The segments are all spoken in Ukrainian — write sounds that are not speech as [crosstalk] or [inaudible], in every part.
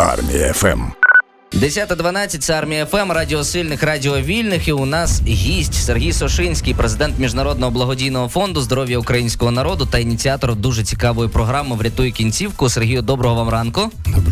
Армія ФМ. 10.12 – це армія ФМ, радіо сильних, радіо вільних. І у нас гість Сергій Сошинський, президент міжнародного благодійного фонду здоров'я українського народу та ініціатор дуже цікавої програми Врятуй кінцівку. Сергію, доброго вам ранку. Доброго ранку.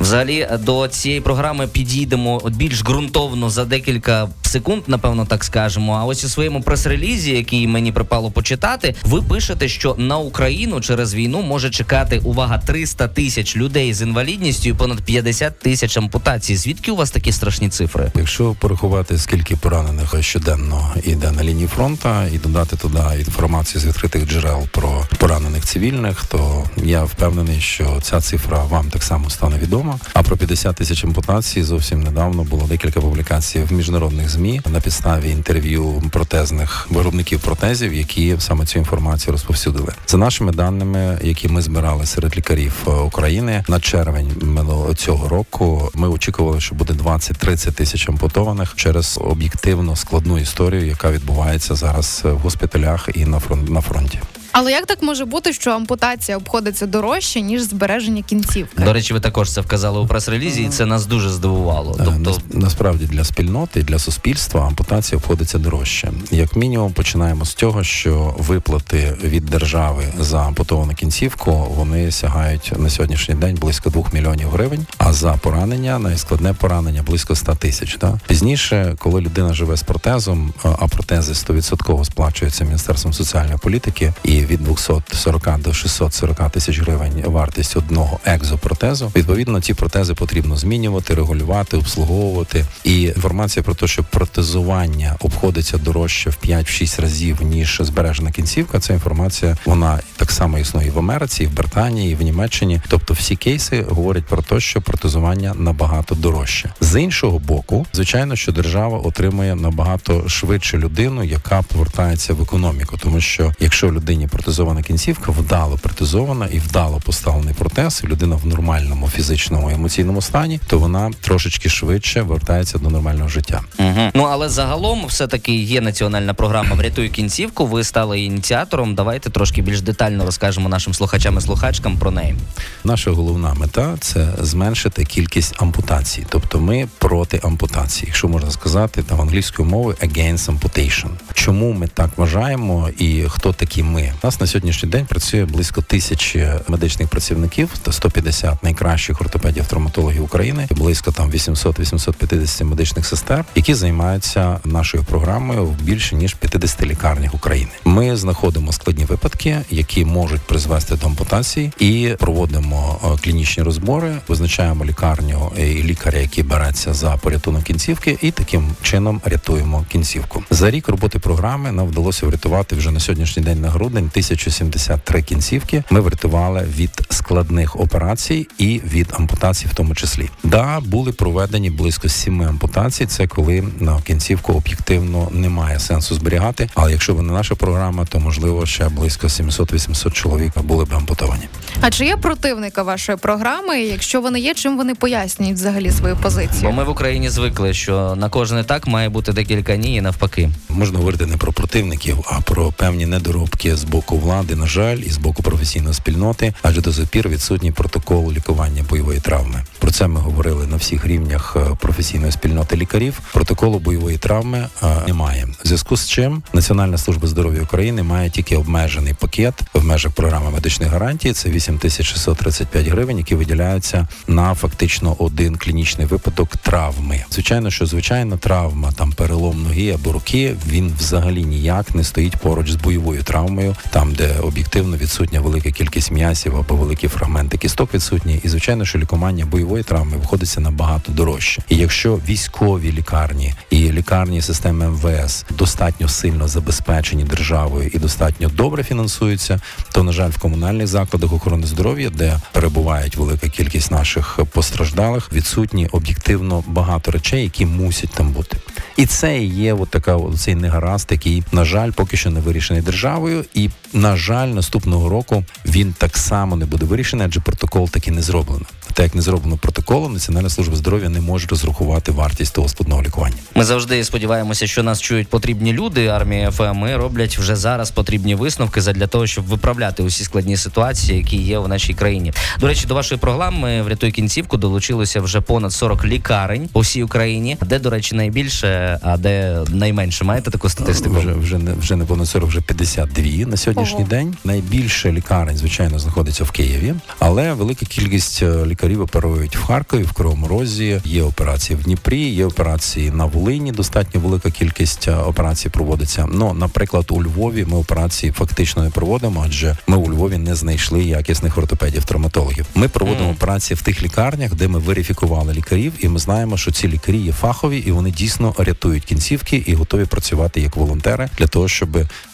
Взагалі до цієї програми підійдемо більш ґрунтовно за декілька секунд, напевно, так скажемо. А ось у своєму прес-релізі, який мені припало почитати, ви пишете, що на Україну через війну може чекати, увага, 300 тисяч людей з інвалідністю і понад 50 тисяч ампутацій. Звідки у вас такі страшні цифри? Якщо порахувати, скільки поранених щоденно йде на лінії фронту, і додати туди інформацію з відкритих джерел про поранених цивільних, то я впевнений, що ця цифра вам так само стане відома. А про 50 тисяч ампутацій зовсім недавно було декілька публікацій в міжнародних змі на підставі інтерв'ю протезних виробників протезів, які саме цю інформацію розповсюдили. За нашими даними, які ми збирали серед лікарів е, України на червень минулого цього року, ми очікували, що буде 20-30 тисяч ампутованих через об'єктивно складну історію, яка відбувається зараз в госпіталях і на фронт на фронті. Але як так може бути, що ампутація обходиться дорожче ніж збереження кінцівки? До речі, ви також це вказали у прес-релізі, і це нас дуже здивувало. Е, Тобто, насправді для спільноти, для суспільства ампутація обходиться дорожче. Як мінімум, починаємо з того, що виплати від держави за ампутовану кінцівку вони сягають на сьогоднішній день близько 2 мільйонів гривень. А за поранення найскладне поранення близько 100 тисяч. Да? Пізніше, коли людина живе з протезом, а а протези 100% сплачуються міністерством соціальної політики, і від 240 до 640 тисяч гривень вартість одного екзопротезу. Відповідно, ці протези потрібно змінювати, регулювати, обслуговувати. І інформація про те, що протезування обходиться дорожче в 5-6 разів ніж збережена кінцівка. Ця інформація вона так само існує в Америці, і в Британії, і в Німеччині. Тобто, всі кейси говорять про те, що протезування набагато дорожче. З іншого боку, звичайно, що держава отримує набагато швидше людину, яка повертається в економіку, тому що якщо людині протезована кінцівка, вдало протезована і вдало поставлений протез, і людина в нормальному фізичному і емоційному стані, то вона трошечки швидше вертається до нормального життя. Угу. Ну але загалом, все таки є національна програма Врятуй кінцівку. Ви стали ініціатором. Давайте трошки більш детально розкажемо нашим слухачам і слухачкам про неї. Наша головна мета це зменшити кількість ампутацій. Тобто ми проти ампутації, якщо можна сказати, там англійською мовою against amputation. Чому ми так вважаємо і хто такі ми? Нас на сьогоднішній день працює близько тисячі медичних працівників та 150 найкращих ортопедів травматологів України, близько там 800-850 медичних сестер, які займаються нашою програмою в більше ніж 50 лікарнях України. Ми знаходимо складні випадки, які можуть призвести до ампутації, і проводимо е, клінічні розбори, визначаємо лікарню і лікаря, який береться за порятунок кінцівки, і таким чином рятуємо кінцівку. За рік роботи програми нам вдалося врятувати вже на сьогоднішній день на грудень 1073 кінцівки. Ми врятували від складних операцій і від ампутацій, в тому числі. Да, були проведені близько сіми ампутацій. Це коли на кінцівку об'єктивно немає сенсу зберігати. Але якщо б не наша програма, то можливо ще близько 700-800 чоловік були б ампутовані. А чи є противника вашої програми? Якщо вони є, чим вони пояснюють взагалі свою Бо ми в Україні звикли, що на кожне так має бути декілька ні, і навпаки. Можна говорити не про противників, а про певні недоробки з боку влади, на жаль, і з боку професійної спільноти, адже до запір пір відсутній протокол лікування бойової травми. Про це ми говорили на всіх рівнях е, професійної спільноти лікарів. Протоколу бойової травми е, немає. В зв'язку з чим Національна служба здоров'я України має тільки обмежений пакет в межах програми медичних гарантій. Це 8635 гривень, які виділяються на фактично один клінічний випадок травми. Звичайно, що звичайна травма, там перелом ноги або руки, він взагалі ніяк не стоїть поруч з бойовою травмою, там де об'єктивно відсутня велика кількість м'ясів або великі фрагменти кісток відсутні. І звичайно, що лікування бойової травми виходиться набагато дорожче. І якщо військові лікарні і лікарні системи МВС достатньо сильно забезпечені державою і достатньо добре фінансуються, то на жаль, в комунальних закладах охорони здоров'я, де перебувають велика кількість наших постраждалих, відсутні об'єктивно багато речей, які мусять там бути. І це є от така цей негаразд, який, на жаль, поки що не вирішений державою. І на жаль, наступного року він так само не буде вирішений, адже протокол таки не зроблено. так як не зроблено протоколу, Національна служба здоров'я не може розрахувати вартість того складного лікування. Ми завжди сподіваємося, що нас чують потрібні люди. Армія ФМ роблять вже зараз потрібні висновки для того, щоб виправляти усі складні ситуації, які є в нашій країні. До речі, до вашої програми врятуй кінцівку долучилося вже понад 40 лікарень по всій Україні. Де, до речі, найбільше, а де найменше? Маєте таку статистику? Вже вже не вже не понад 40, вже 52 на сьогоднішній Ого. день. Найбільше лікарень, звичайно, знаходиться в Києві, але велика кількість е, лікарів оперують в Харкові, в Кривому Розі. Є операції в Дніпрі, є операції на Волині. Достатньо велика кількість е, операцій проводиться. Ну, наприклад, у Львові ми операції фактично не проводимо, адже ми у Львові не знайшли якісних ортопедів, травматологів. Ми проводимо Мгм. операції в тих лікарнях, де ми верифікували лікарів, і ми знаємо, що ці лікарі є фахові, і вони дійсно рятують кінцівки і готові працювати як волонтери для того, щоб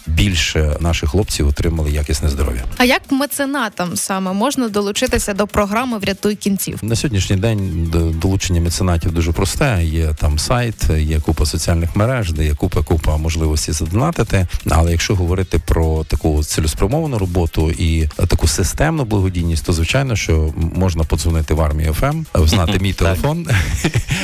більше наших хлопців отримали якісне здоров'я. А як меценатам саме можна долучитися до програми Врятуй кінцівку? На сьогоднішній день долучення меценатів дуже просте. Є там сайт, є купа соціальних мереж, де є купа купа можливості задонатити. Але якщо говорити про таку цілеспрямовану роботу і таку системну благодійність, то звичайно, що можна подзвонити в армію ФМ, знати [laughs] мій телефон.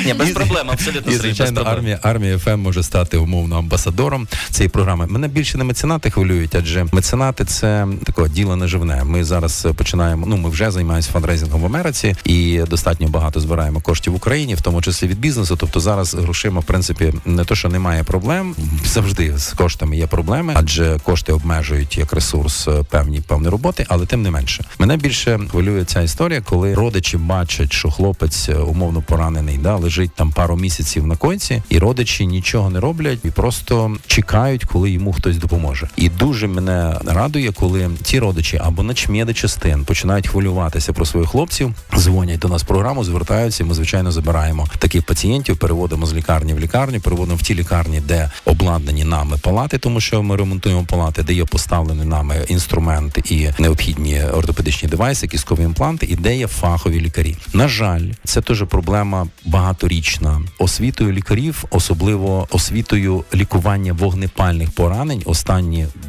Ні, без проблем, абсолютно І звичайно, армія армія ФМ може стати умовно амбасадором цієї програми. Мене більше не меценати хвилюють, адже меценати це таке діло наживне. Ми зараз е, починаємо. Ну ми вже займаємося фандрейзингом в Америці і достатньо багато збираємо коштів в Україні, в тому числі від бізнесу. Тобто зараз грошима, в принципі, не то, що немає проблем. Завжди з коштами є проблеми, адже кошти обмежують як ресурс е, певні певні роботи, але тим не менше. Мене більше хвилює ця історія, коли родичі бачать, що хлопець е, умовно поранений, да лежить там пару місяців на койці, і родичі нічого не роблять і просто чекають, коли йому хтось допоможе. І дуже мене радує, коли ті родичі або начмєди частин починають хвилюватися про своїх хлопців, дзвонять до нас в програму, звертаються. і Ми звичайно забираємо таких пацієнтів, переводимо з лікарні в лікарню, переводимо в ті лікарні, де обладнані нами палати, тому що ми ремонтуємо палати, де є поставлені нами інструмент і необхідні ортопедичні девайси, кісткові імпланти, і де є фахові лікарі. На жаль, це теж проблема багаторічна. Освітою лікарів, особливо освітою лікування вогнепальних поранень,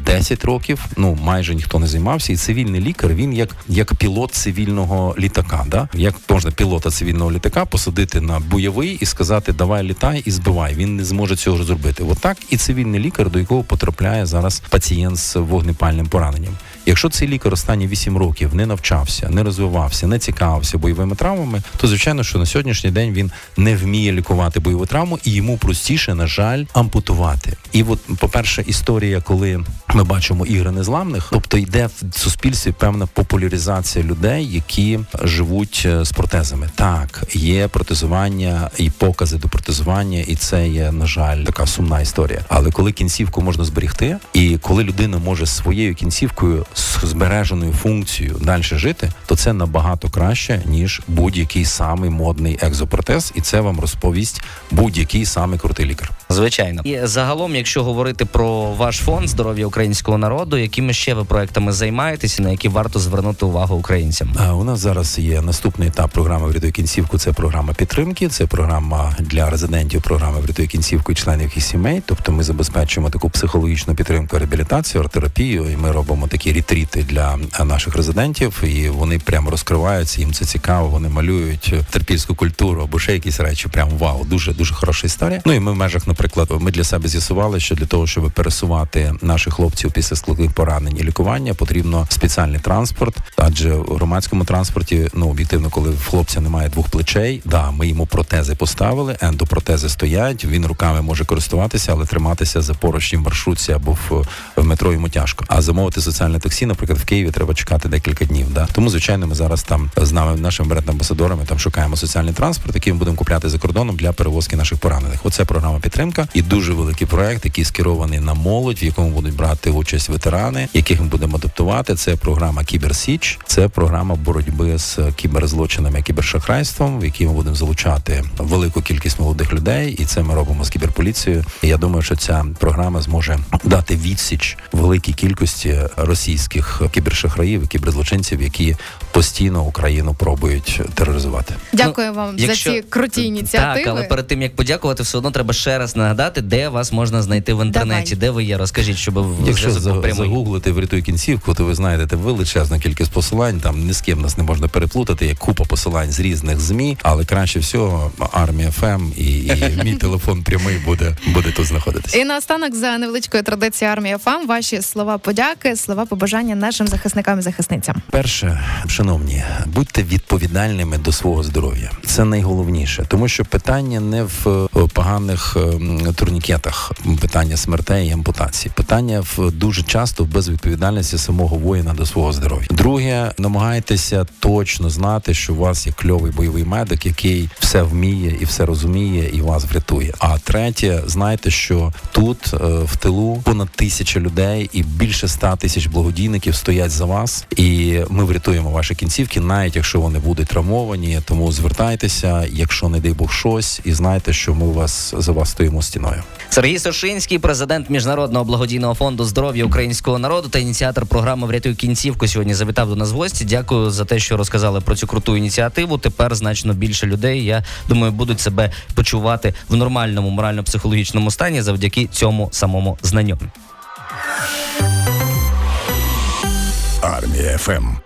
10 років, ну майже ніхто не займався. І цивільний лікар він як, як пілот цивільного літака. Да? Як можна пілота цивільного літака посадити на бойовий і сказати Давай літай і збивай. Він не зможе цього зробити. Отак і цивільний лікар, до якого потрапляє зараз пацієнт з вогнепальним пораненням. Якщо цей лікар останні 8 років не навчався, не розвивався, не цікавився бойовими травмами, то звичайно, що на сьогоднішній день він не вміє лікувати бойову травму, і йому простіше, на жаль, ампутувати. І от, по-перше, історія, коли ми бачимо ігри незламних, тобто йде в суспільстві певна популяризація людей, які живуть е, з протезами. Так, є протезування і покази до протезування, і це є, на жаль, така сумна історія. Але коли кінцівку можна зберегти, і коли людина може своєю кінцівкою з збереженою функцією далі жити, то це набагато краще ніж будь-який самий модний екзопротез, і це вам розповість будь-який самий крутий лікар. Звичайно, і загалом, якщо говорити про ваш фонд здоров'я українського народу, якими ще ви проектами займаєтеся, на які варто звернути увагу українцям? А у нас зараз є наступний етап програми «Врятуй кінцівку. Це програма підтримки. Це програма для резидентів програми «Врятуй кінцівку і членів їх сімей. Тобто ми забезпечуємо таку психологічну підтримку, реабілітацію, арт-терапію, і ми робимо такі ретріти для наших резидентів. І вони прямо розкриваються. Їм це цікаво. Вони малюють терпільську культуру або ще якісь речі. Прям вау, дуже дуже хороша історія. Ну і ми в межах, наприклад, ми для себе з'ясували, що для того, щоб пересувати наших хлопців після складних поранень і лікування, потрібно спеціальний транспорт, адже в громадському транспорті, ну об'єктивно, коли в хлопця немає двох плечей, да, ми йому протези поставили, ендопротези стоять. Він руками може користуватися, але триматися за поручні в маршрутці або в, в метро йому тяжко. А замовити соціальне таксі, наприклад, в Києві треба чекати декілька днів. Да? Тому, звичайно, ми зараз там з нами нашими бренд-амбасадорами там шукаємо соціальний транспорт, який ми будемо купляти за кордоном для перевозки наших поранених. Оце програма підтримка і дуже великий проект, який скерований на молодь, в якому будуть брати участь ветерани, яких ми будемо адаптувати. Це програма Кіберсіч, це програма боротьби з кіберзлочинами, кібершахрайством, в якій ми будемо залучати велику кількість молодих людей, і це ми робимо з кіберполіцією. І я думаю, що ця програма зможе дати відсіч великій кількості російських російських кібершахраїв і кіберзлочинців, які постійно Україну пробують тероризувати. Дякую вам Якщо- за ці круті ініціативи. Так, але перед тим як подякувати, все одно треба ще раз нагадати, де вас можна знайти в інтернеті, Давай. де ви є. Розкажіть, щоб в Якщо загуглити врятуй кінцівку, то ви знайдете величезну кількість посилань. Там ні з ким нас не можна переплутати. Є купа посилань з різних змі, але краще всього армія ФМ і, і [laughs] мій телефон прямий буде, буде тут знаходитися. І наостанок за невеличкою традицією армія ФАМ ваші слова подяки, слова побажання нашим захисникам і захисницям. Перше, шановні, будьте відповідальними до свого здоров'я. Це найголовніше, тому що питання не в е, поганих ем, турнікетах, питання смертей і ампутацій. Питання в дуже часто в безвідповідальності самого воїна до свого здоров'я. Друге, намагайтеся точно знати, що у вас є кльовий бойовий медик, який все вміє і все розуміє, і вас врятує. А третє, знайте, що тут е, в тилу понад тисяча людей і більше ста тисяч благодійників стоять за вас, і ми врятуємо ваші кінцівки, навіть якщо вони будуть травмовані. Тому звертайтеся, якщо не дай Бог щось, і знайте, що ми вас за вас стоїмо стіною. Сергій Сошинський, президент міжнародного благодійного фонду здоров'я українського народу та ініціатор програми Врятуй кінцівку. Сьогодні завітав до нас в гості. Дякую за те, що розказали про цю круту ініціативу. Тепер значно більше людей. Я думаю, будуть себе почувати в нормальному морально-психологічному стані завдяки цьому самому знанню. Армія ФМ.